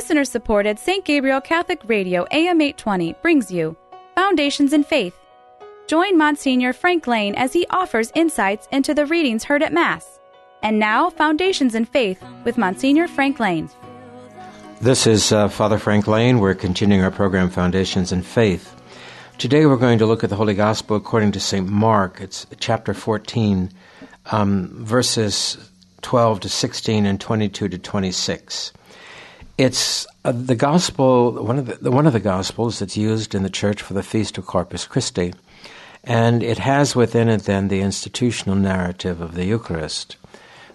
Listener supported St. Gabriel Catholic Radio AM 820 brings you Foundations in Faith. Join Monsignor Frank Lane as he offers insights into the readings heard at Mass. And now, Foundations in Faith with Monsignor Frank Lane. This is uh, Father Frank Lane. We're continuing our program, Foundations in Faith. Today we're going to look at the Holy Gospel according to St. Mark. It's chapter 14, um, verses 12 to 16 and 22 to 26. It's uh, the gospel, one of the, one of the gospels that's used in the church for the feast of Corpus Christi, and it has within it then the institutional narrative of the Eucharist.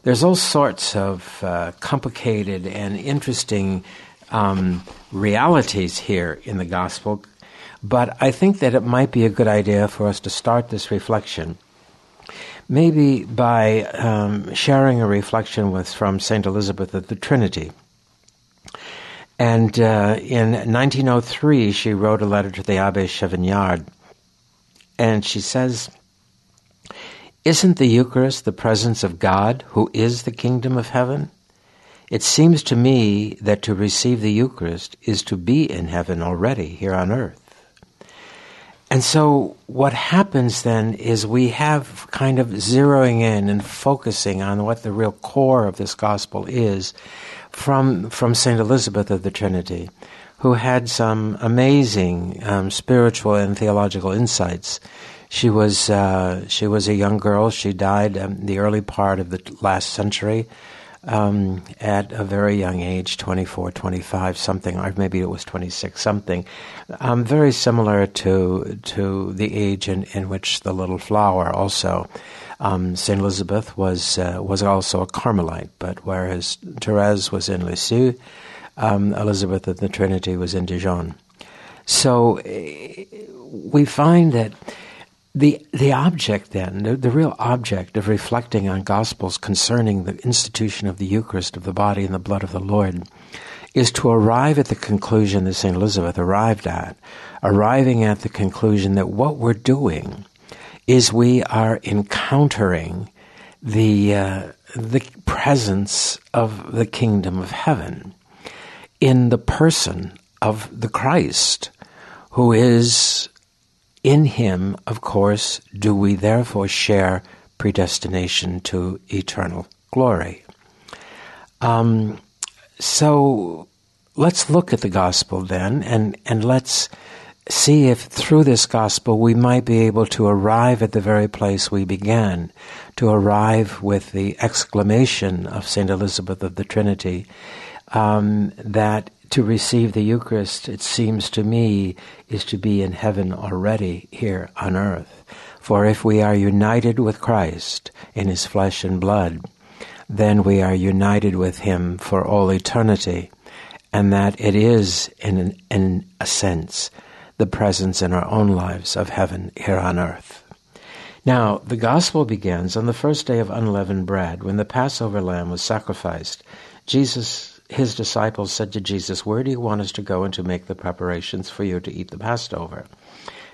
There's all sorts of uh, complicated and interesting um, realities here in the gospel, but I think that it might be a good idea for us to start this reflection maybe by um, sharing a reflection with from Saint Elizabeth of the Trinity. And uh, in 1903, she wrote a letter to the Abbe Chevignard, and she says, Isn't the Eucharist the presence of God, who is the kingdom of heaven? It seems to me that to receive the Eucharist is to be in heaven already here on earth. And so, what happens then is we have kind of zeroing in and focusing on what the real core of this gospel is from, from St. Elizabeth of the Trinity, who had some amazing um, spiritual and theological insights. She was, uh, she was a young girl. She died in um, the early part of the last century um, at a very young age 24, 25, something, or maybe it was 26, something. Um, very similar to, to the age in, in which the little flower also. Um, Saint Elizabeth was uh, was also a Carmelite, but whereas Therese was in Lisieux, um, Elizabeth of the Trinity was in Dijon. So uh, we find that the the object then, the, the, real object of reflecting on Gospels concerning the institution of the Eucharist of the body and the blood of the Lord, is to arrive at the conclusion that Saint Elizabeth arrived at, arriving at the conclusion that what we're doing is we are encountering the uh, the presence of the kingdom of heaven in the person of the Christ, who is in him, of course, do we therefore share predestination to eternal glory. Um, so let's look at the gospel then, and, and let's see if through this gospel we might be able to arrive at the very place we began, to arrive with the exclamation of St. Elizabeth of the Trinity um, that to receive the Eucharist, it seems to me, is to be in heaven already here on earth. For if we are united with Christ in his flesh and blood, then we are united with him for all eternity, and that it is, in, in a sense, the presence in our own lives of heaven here on earth. Now, the gospel begins on the first day of unleavened bread, when the Passover lamb was sacrificed. Jesus, his disciples said to Jesus, Where do you want us to go and to make the preparations for you to eat the Passover?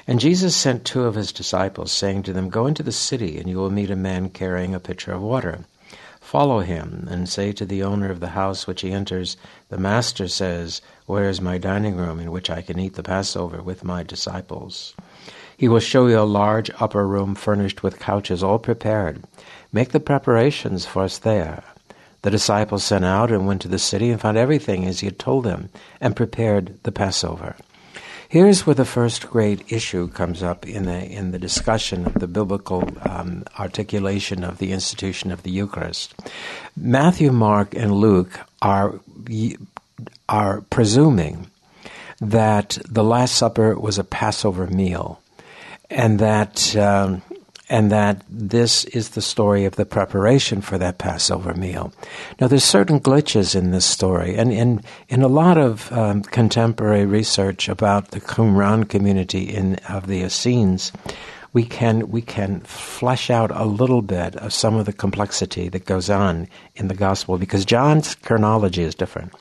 And Jesus sent two of his disciples, saying to them, Go into the city, and you will meet a man carrying a pitcher of water. Follow him, and say to the owner of the house which he enters, The Master says, Where is my dining room in which I can eat the Passover with my disciples? He will show you a large upper room furnished with couches all prepared. Make the preparations for us there. The disciples sent out and went to the city and found everything as he had told them, and prepared the Passover. Here's where the first great issue comes up in the in the discussion of the biblical um, articulation of the institution of the Eucharist. Matthew, Mark, and Luke are are presuming that the Last Supper was a Passover meal, and that um, and that this is the story of the preparation for that Passover meal. Now, there's certain glitches in this story, and in, in a lot of um, contemporary research about the Qumran community in, of the Essenes, we can we can flesh out a little bit of some of the complexity that goes on in the gospel because John's chronology is different.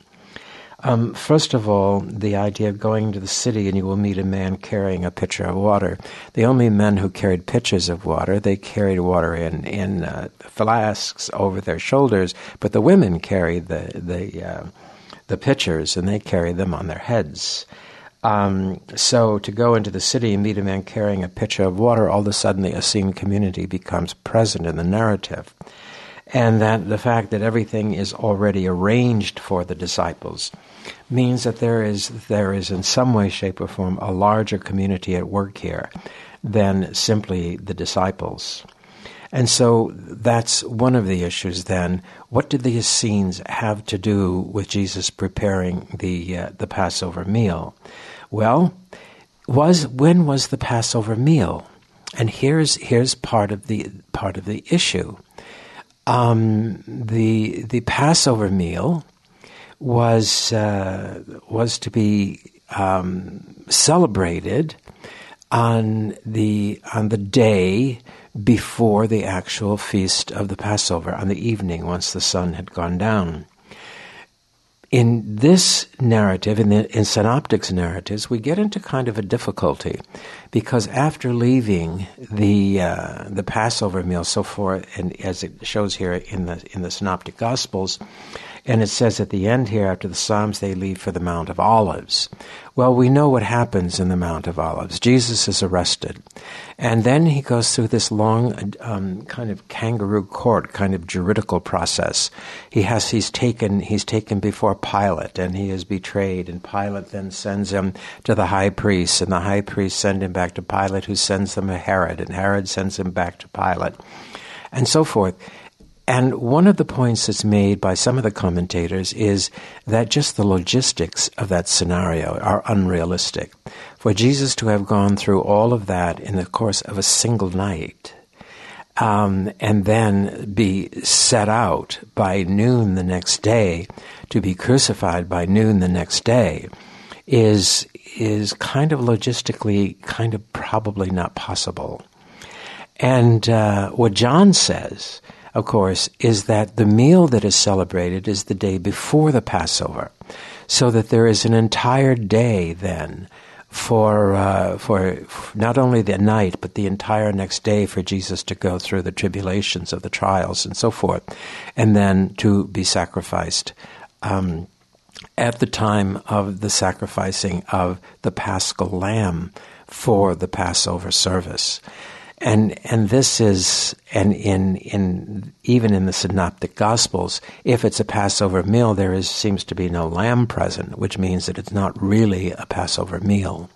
Um, first of all, the idea of going to the city and you will meet a man carrying a pitcher of water. The only men who carried pitchers of water, they carried water in in uh, flasks over their shoulders, but the women carried the the uh, the pitchers and they carry them on their heads. Um, so to go into the city and meet a man carrying a pitcher of water, all of a sudden the Essene community becomes present in the narrative. And that the fact that everything is already arranged for the disciples means that there is there is in some way, shape, or form a larger community at work here than simply the disciples. And so that's one of the issues then. What did the Essenes have to do with Jesus preparing the, uh, the Passover meal? Well, was when was the Passover meal? And here's here's part of the part of the issue. Um, the the Passover meal was uh, was to be um, celebrated on the on the day before the actual feast of the Passover, on the evening once the sun had gone down. In this narrative, in the in synoptics narratives, we get into kind of a difficulty because after leaving the uh, the Passover meal, so forth, and as it shows here in the in the synoptic gospels, and it says at the end here, after the Psalms, they leave for the Mount of Olives. Well, we know what happens in the Mount of Olives. Jesus is arrested. And then he goes through this long um, kind of kangaroo court, kind of juridical process. He has, he's taken, he's taken before Pilate and he is betrayed. And Pilate then sends him to the high priest. And the high priest sends him back to Pilate, who sends them to Herod. And Herod sends him back to Pilate. And so forth. And one of the points that's made by some of the commentators is that just the logistics of that scenario are unrealistic. For Jesus to have gone through all of that in the course of a single night, um, and then be set out by noon the next day to be crucified by noon the next day is is kind of logistically kind of probably not possible. And uh, what John says of course, is that the meal that is celebrated is the day before the Passover, so that there is an entire day then for uh, for not only the night but the entire next day for Jesus to go through the tribulations of the trials and so forth, and then to be sacrificed. Um, at the time of the sacrificing of the paschal lamb for the Passover service and and this is and in in even in the synoptic gospels if it's a passover meal there is seems to be no lamb present which means that it's not really a passover meal.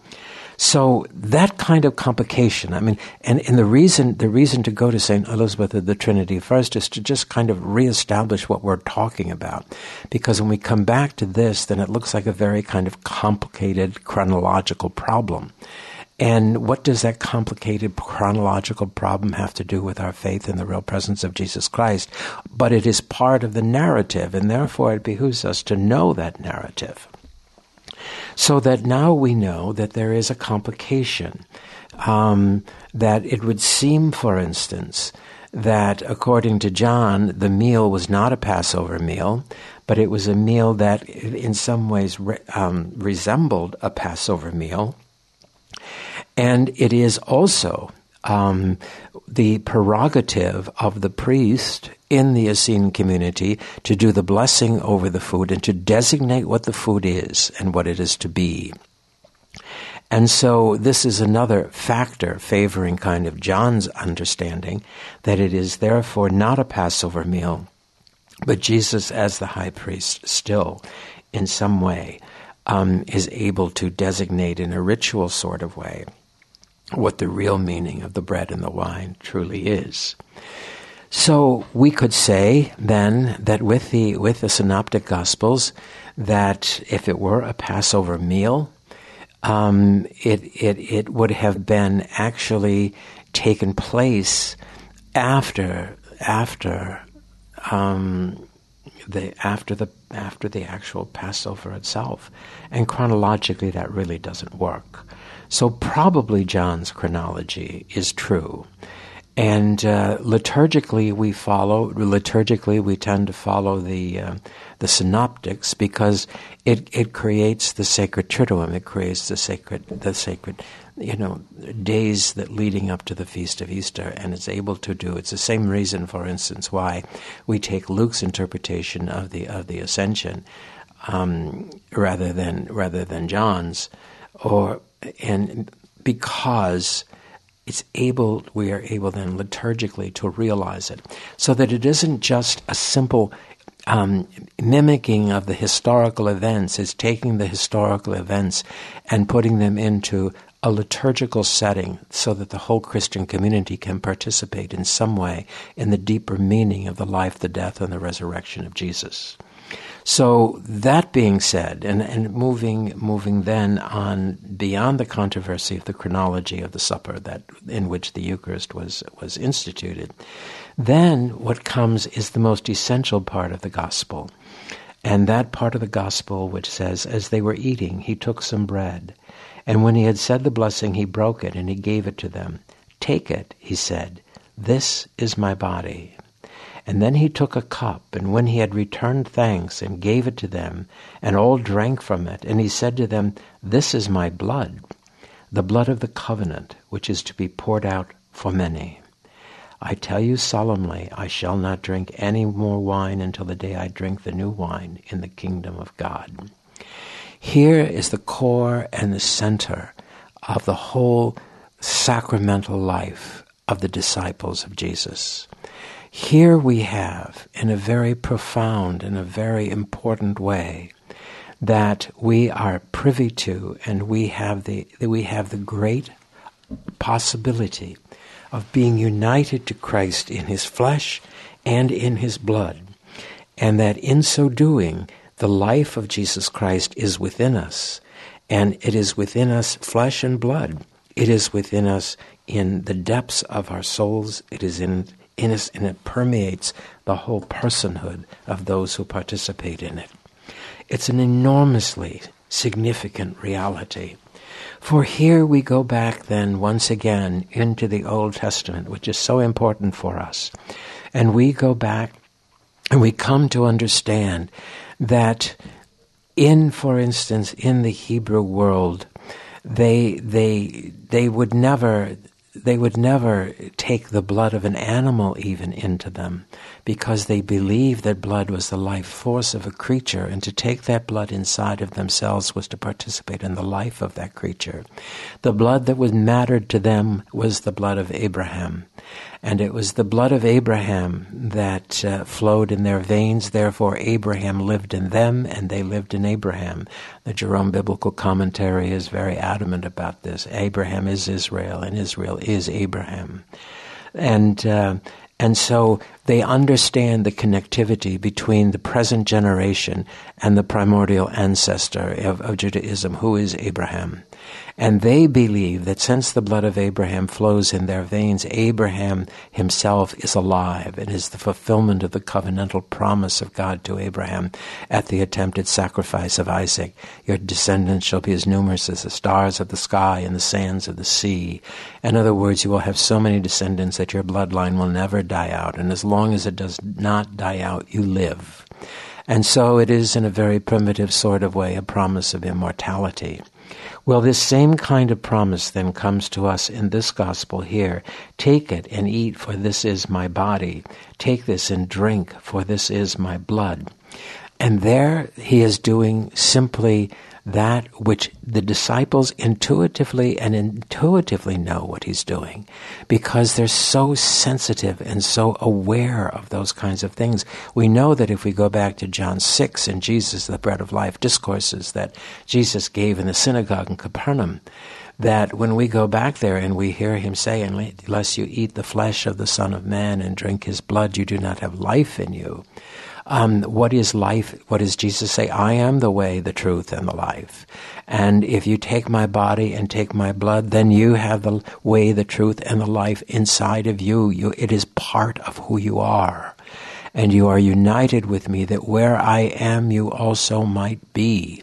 So that kind of complication i mean and, and the reason the reason to go to st elizabeth of the trinity first is to just kind of reestablish what we're talking about. Because when we come back to this then it looks like a very kind of complicated chronological problem and what does that complicated chronological problem have to do with our faith in the real presence of Jesus Christ? But it is part of the narrative, and therefore it behooves us to know that narrative. So that now we know that there is a complication. Um, that it would seem, for instance, that according to John, the meal was not a Passover meal, but it was a meal that in some ways re- um, resembled a Passover meal and it is also um, the prerogative of the priest in the Essene community to do the blessing over the food and to designate what the food is and what it is to be. And so this is another factor favoring kind of John's understanding that it is therefore not a Passover meal, but Jesus as the high priest still, in some way, um, is able to designate in a ritual sort of way what the real meaning of the bread and the wine truly is. So we could say then that with the with the synoptic gospels, that if it were a Passover meal, um, it it it would have been actually taken place after after um, the after the after the actual Passover itself, and chronologically that really doesn't work. So probably John's chronology is true. And uh, liturgically, we follow. Liturgically, we tend to follow the uh, the synoptics because it, it creates the sacred triduum. It creates the sacred the sacred, you know, days that leading up to the feast of Easter, and it's able to do. It's the same reason, for instance, why we take Luke's interpretation of the of the Ascension um, rather than rather than John's, or and because it's able we are able then liturgically to realize it, so that it isn't just a simple um, mimicking of the historical events is taking the historical events and putting them into a liturgical setting so that the whole Christian community can participate in some way in the deeper meaning of the life, the death, and the resurrection of Jesus. So that being said, and, and moving moving then on beyond the controversy of the chronology of the supper that in which the Eucharist was was instituted, then what comes is the most essential part of the gospel. And that part of the gospel which says, As they were eating, he took some bread. And when he had said the blessing, he broke it and he gave it to them. Take it, he said. This is my body. And then he took a cup, and when he had returned thanks and gave it to them, and all drank from it, and he said to them, This is my blood, the blood of the covenant, which is to be poured out for many. I tell you solemnly, I shall not drink any more wine until the day I drink the new wine in the kingdom of God. Here is the core and the center of the whole sacramental life of the disciples of Jesus. Here we have, in a very profound and a very important way, that we are privy to, and we have the we have the great possibility of being united to Christ in his flesh and in his blood, and that in so doing, the life of Jesus Christ is within us, and it is within us flesh and blood. It is within us in the depths of our souls. It is in, and it permeates the whole personhood of those who participate in it. It's an enormously significant reality. For here we go back then once again into the Old Testament, which is so important for us. And we go back and we come to understand that in, for instance, in the Hebrew world, they, they, they would never, they would never take the blood of an animal even into them because they believed that blood was the life force of a creature and to take that blood inside of themselves was to participate in the life of that creature. The blood that was mattered to them was the blood of Abraham. And it was the blood of Abraham that uh, flowed in their veins. Therefore, Abraham lived in them and they lived in Abraham. The Jerome Biblical Commentary is very adamant about this. Abraham is Israel and Israel is Abraham. And, uh, and so they understand the connectivity between the present generation and the primordial ancestor of, of Judaism, who is Abraham. And they believe that since the blood of Abraham flows in their veins, Abraham himself is alive and is the fulfillment of the covenantal promise of God to Abraham at the attempted sacrifice of Isaac. Your descendants shall be as numerous as the stars of the sky and the sands of the sea. In other words, you will have so many descendants that your bloodline will never die out. And as long as it does not die out, you live. And so it is, in a very primitive sort of way, a promise of immortality. Well, this same kind of promise then comes to us in this gospel here. Take it and eat, for this is my body. Take this and drink, for this is my blood. And there he is doing simply that which the disciples intuitively and intuitively know what he's doing because they're so sensitive and so aware of those kinds of things. We know that if we go back to John 6 and Jesus, the bread of life discourses that Jesus gave in the synagogue in Capernaum, that when we go back there and we hear him say, Unless you eat the flesh of the Son of Man and drink his blood, you do not have life in you. Um, what is life? What does Jesus say? I am the way, the truth, and the life. And if you take my body and take my blood, then you have the way, the truth, and the life inside of you. you it is part of who you are. And you are united with me that where I am, you also might be.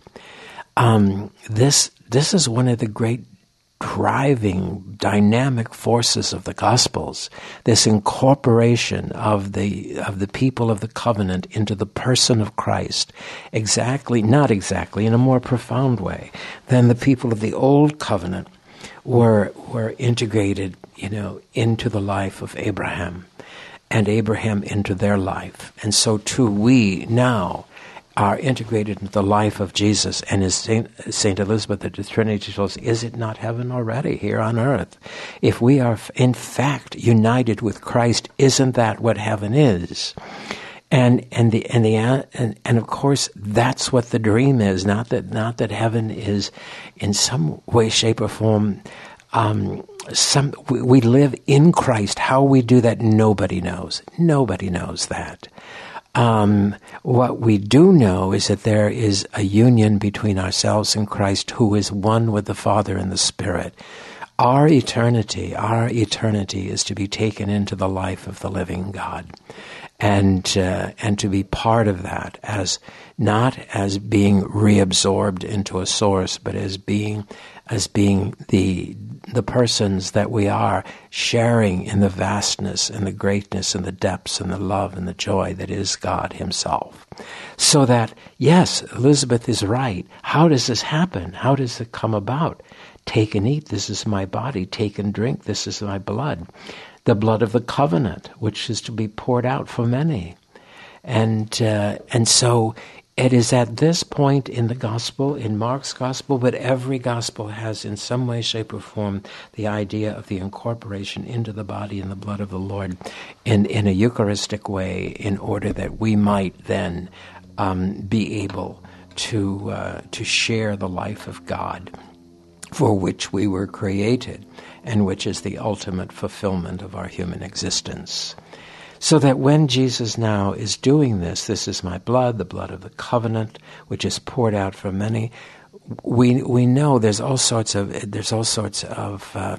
Um, this, this is one of the great driving dynamic forces of the gospels this incorporation of the of the people of the covenant into the person of Christ exactly not exactly in a more profound way than the people of the old covenant were were integrated you know into the life of Abraham and Abraham into their life. And so too we now are integrated into the life of Jesus. And as Saint, Saint Elizabeth of the Trinity tells, is it not heaven already here on earth? If we are in fact united with Christ, isn't that what heaven is? And and the and the and, and of course that's what the dream is. Not that not that heaven is, in some way, shape, or form. Um, some we live in Christ. How we do that, nobody knows. Nobody knows that. Um, what we do know is that there is a union between ourselves and Christ, who is one with the Father and the Spirit. Our eternity, our eternity is to be taken into the life of the living God and uh, and to be part of that as not as being reabsorbed into a source, but as being as being the the persons that we are, sharing in the vastness and the greatness and the depths and the love and the joy that is God Himself. So that yes, Elizabeth is right. How does this happen? How does it come about? Take and eat. This is my body. Take and drink. This is my blood the blood of the covenant, which is to be poured out for many. And, uh, and so it is at this point in the gospel, in Mark's gospel, but every gospel has in some way, shape, or form the idea of the incorporation into the body and the blood of the Lord in, in a Eucharistic way in order that we might then um, be able to, uh, to share the life of God for which we were created and which is the ultimate fulfillment of our human existence. So that when Jesus now is doing this, this is my blood, the blood of the covenant, which is poured out for many. We we know there's all sorts of there's all sorts of uh,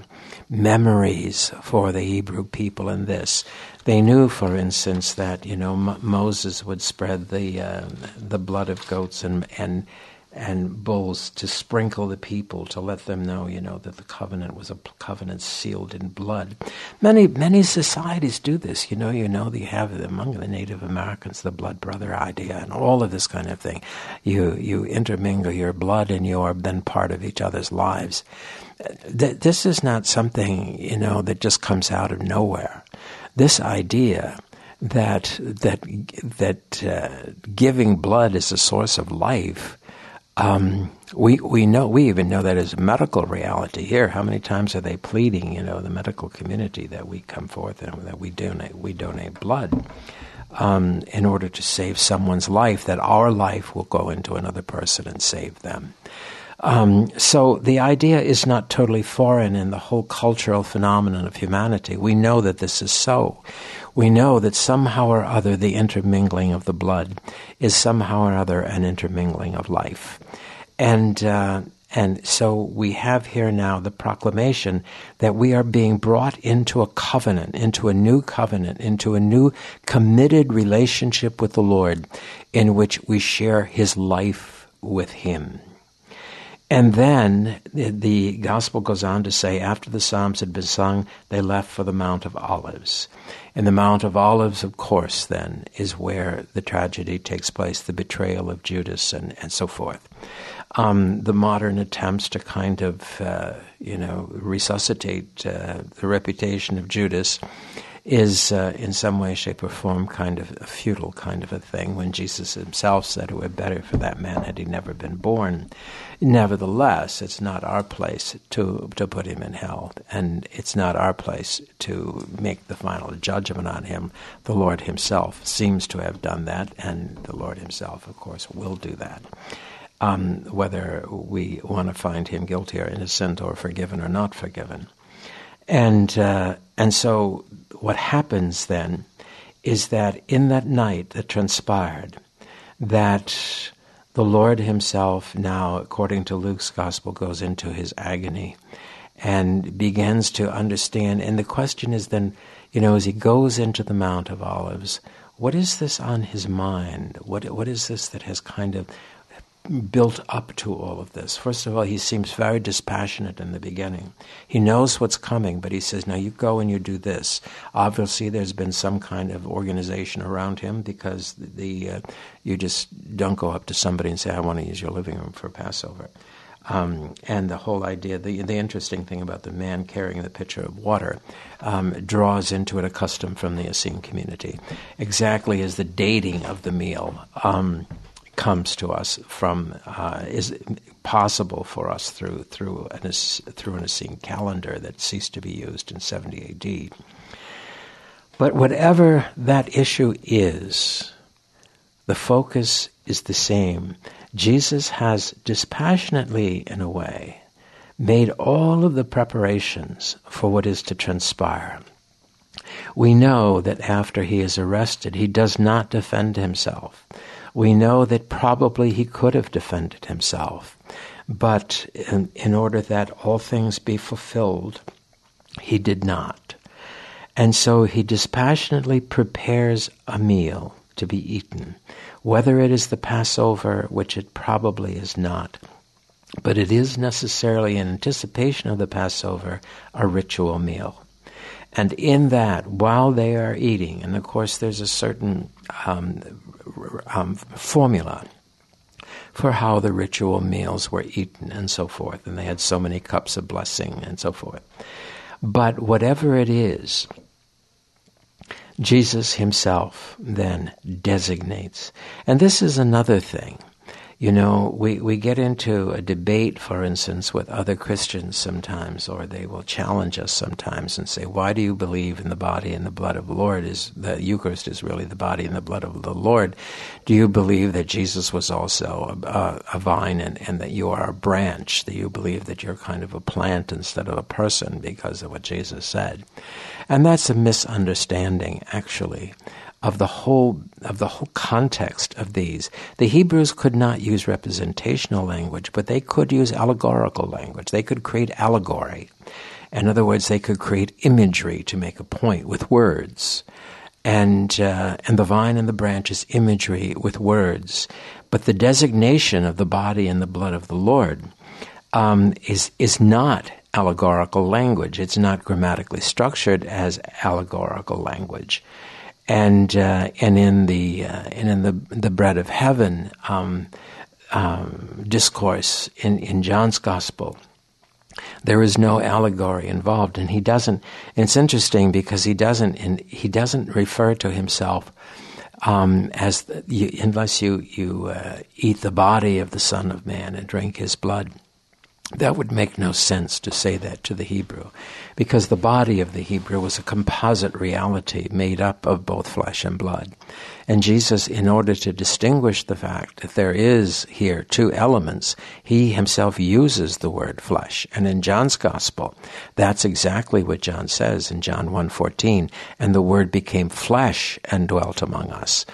memories for the Hebrew people in this. They knew, for instance, that you know M- Moses would spread the uh, the blood of goats and and and bulls to sprinkle the people to let them know, you know, that the covenant was a covenant sealed in blood. Many many societies do this. You know, you know, they have among the Native Americans the blood brother idea and all of this kind of thing. You you intermingle your blood and you are then part of each other's lives. This is not something you know that just comes out of nowhere. This idea that that that uh, giving blood is a source of life um, we we know we even know that as a medical reality here. How many times are they pleading, you know, the medical community that we come forth and that we donate we donate blood um, in order to save someone's life, that our life will go into another person and save them. Um, so the idea is not totally foreign in the whole cultural phenomenon of humanity. We know that this is so. We know that somehow or other the intermingling of the blood is somehow or other an intermingling of life. And, uh, and so we have here now the proclamation that we are being brought into a covenant, into a new covenant, into a new committed relationship with the Lord in which we share His life with Him. And then the, gospel goes on to say, after the Psalms had been sung, they left for the Mount of Olives. And the Mount of Olives, of course, then, is where the tragedy takes place, the betrayal of Judas and, and so forth. Um, the modern attempts to kind of, uh, you know, resuscitate uh, the reputation of Judas is uh, in some way, shape, or form kind of a futile kind of a thing when Jesus himself said it were better for that man had he never been born. Nevertheless, it's not our place to, to put him in hell, and it's not our place to make the final judgment on him. The Lord himself seems to have done that, and the Lord himself, of course, will do that. Um, whether we want to find him guilty or innocent or forgiven or not forgiven. And, uh, and so what happens then is that in that night that transpired, that the Lord Himself now, according to Luke's Gospel, goes into His agony and begins to understand. And the question is then, you know, as He goes into the Mount of Olives, what is this on His mind? What, what is this that has kind of built up to all of this. First of all, he seems very dispassionate in the beginning. He knows what's coming, but he says, Now you go and you do this. Obviously, there's been some kind of organization around him because the uh, you just don't go up to somebody and say, I want to use your living room for Passover. Um, and the whole idea, the, the interesting thing about the man carrying the pitcher of water um, draws into it a custom from the Essene community, exactly as the dating of the meal. Um, comes to us from uh, is possible for us through through an through an Essene calendar that ceased to be used in 70 A.D. But whatever that issue is, the focus is the same. Jesus has dispassionately, in a way, made all of the preparations for what is to transpire. We know that after he is arrested, he does not defend himself. We know that probably he could have defended himself, but in, in order that all things be fulfilled, he did not. And so he dispassionately prepares a meal to be eaten, whether it is the Passover, which it probably is not, but it is necessarily in anticipation of the Passover a ritual meal. And in that, while they are eating, and of course there's a certain um, um, formula for how the ritual meals were eaten and so forth, and they had so many cups of blessing and so forth. But whatever it is, Jesus himself then designates. And this is another thing you know, we, we get into a debate, for instance, with other Christians sometimes, or they will challenge us sometimes and say, Why do you believe in the body and the blood of the Lord? Is the Eucharist is really the body and the blood of the Lord? Do you believe that Jesus was also a, a vine and, and that you are a branch? Do you believe that you're kind of a plant instead of a person because of what Jesus said? And that's a misunderstanding, actually of the whole of the whole context of these. The Hebrews could not use representational language, but they could use allegorical language. They could create allegory. In other words, they could create imagery to make a point with words. And uh, and the vine and the branch is imagery with words, but the designation of the body and the blood of the Lord um, is is not allegorical language. It's not grammatically structured as allegorical language and uh, and in the uh, and in the the bread of heaven um, um, discourse in in John's gospel. There is no allegory involved, and he doesn't. it's interesting because he doesn't. he doesn't refer to himself um, as the, you, unless you you uh, eat the body of the Son of Man and drink His blood. That would make no sense to say that to the Hebrew, because the body of the Hebrew was a composite reality made up of both flesh and blood. And Jesus, in order to distinguish the fact that there is here two elements, he himself uses the word flesh. And in John's gospel, that's exactly what John says in John 1:14, and the word became flesh and dwelt among us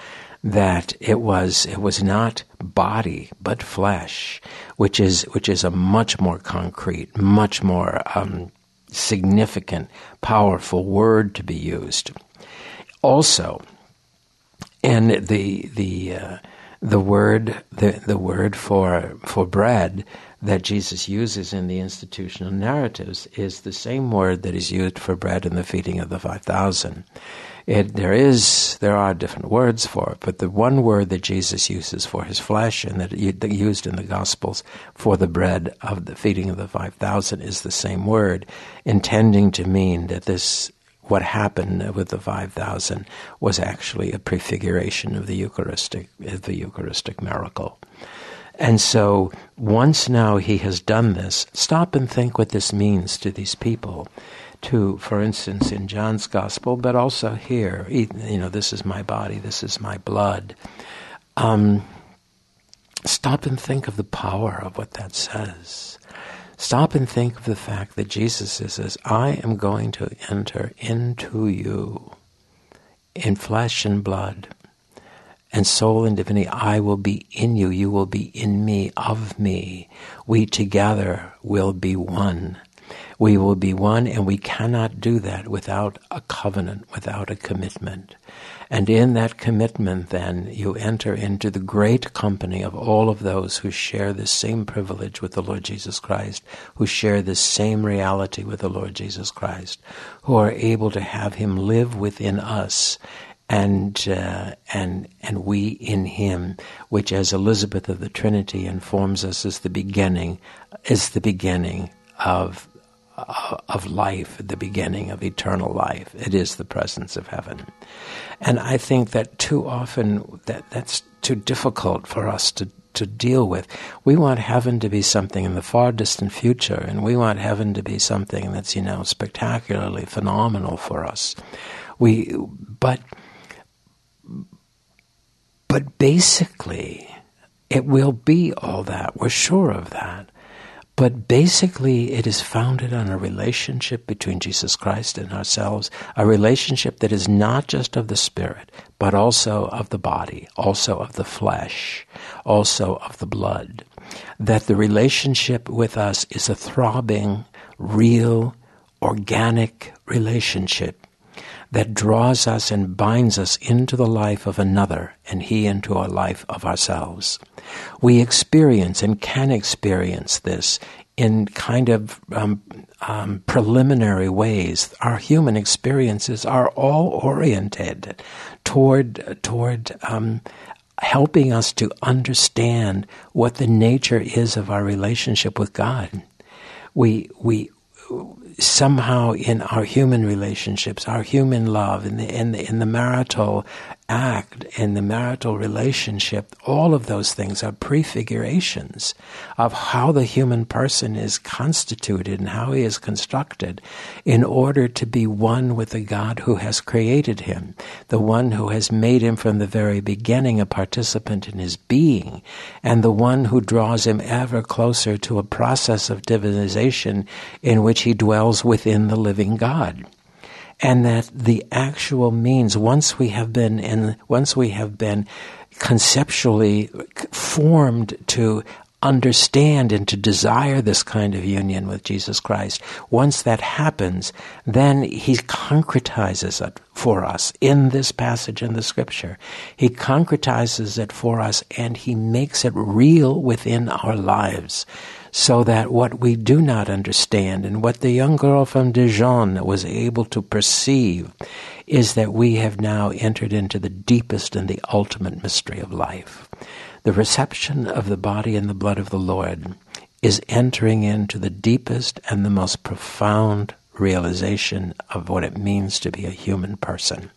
that it was it was not body but flesh, which is which is a much more concrete, much more um, significant, powerful word to be used. Also, and the the uh, the word the, the word for for bread that Jesus uses in the institutional narratives is the same word that is used for bread in the feeding of the five thousand. It, there is, there are different words for it, but the one word that Jesus uses for his flesh and that, that used in the Gospels for the bread of the feeding of the 5,000 is the same word, intending to mean that this, what happened with the 5,000 was actually a prefiguration of the Eucharistic, of the Eucharistic miracle. And so once now he has done this, stop and think what this means to these people to, for instance, in John's gospel, but also here, you know, this is my body, this is my blood. Um, stop and think of the power of what that says. Stop and think of the fact that Jesus says, I am going to enter into you in flesh and blood and soul and divinity. I will be in you. You will be in me, of me. We together will be one. We will be one, and we cannot do that without a covenant, without a commitment. And in that commitment, then, you enter into the great company of all of those who share this same privilege with the Lord Jesus Christ, who share this same reality with the Lord Jesus Christ, who are able to have Him live within us and uh, and and we in Him, which as Elizabeth of the Trinity informs us is the beginning, is the beginning of Uh, of life, the beginning of eternal life. It is the presence of heaven. And I think that too often that, that's too difficult for us to, to deal with. We want heaven to be something in the far distant future, and we want heaven to be something that's, you know, spectacularly phenomenal for us. We, but, but basically, it will be all that. We're sure of that. But basically, it is founded on a relationship between Jesus Christ and ourselves, a relationship that is not just of the spirit, but also of the body, also of the flesh, also of the blood. That the relationship with us is a throbbing, real, organic relationship that draws us and binds us into the life of another and he into a life of ourselves. We experience and can experience this in kind of um, um, preliminary ways. Our human experiences are all oriented toward toward um, helping us to understand what the nature is of our relationship with God. We we somehow in our human relationships, our human love, in the, in the, in the marital act, in the marital relationship, all of those things are prefigurations of how the human person is constituted and how he is constructed in order to be one with the God who has created him, the one who has made him from the very beginning a participant in his being, and the one who draws him ever closer to a process of divinization in which he dwells within the living God and that the actual means once we have been in once we have been conceptually formed to understand and to desire this kind of union with Jesus Christ, once that happens, then He concretizes it for us in this passage in the Scripture. He concretizes it for us and He makes it real within our lives so that what we do not understand and what the young girl from Dijon was able to perceive is that we have now entered into the deepest and the ultimate mystery of life. The reception of the body and the blood of the Lord is entering into the deepest and the most profound realization of what it means to be a human person.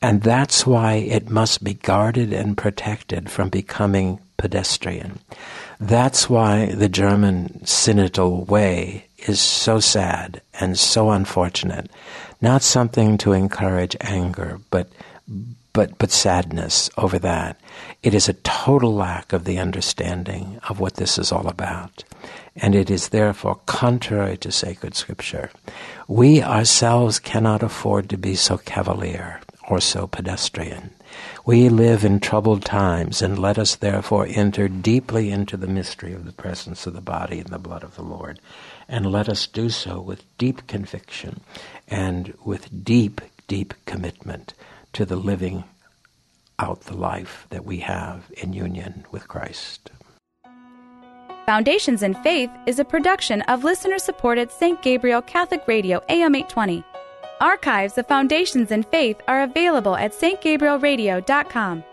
And that's why it must be guarded and protected from becoming pedestrian. That's why the German synodal way is so sad and so unfortunate. Not something to encourage anger, but but but sadness over that. It is a total lack of the understanding of what this is all about. And it is therefore contrary to sacred scripture. We ourselves cannot afford to be so cavalier or so pedestrian. We live in troubled times, and let us therefore enter deeply into the mystery of the presence of the body and the blood of the Lord. And let us do so with deep conviction and with deep, deep commitment to the living out the life that we have in union with Christ. Foundations in Faith is a production of listener supported St. Gabriel Catholic Radio AM 820. Archives of Foundations in Faith are available at stgabrielradio.com.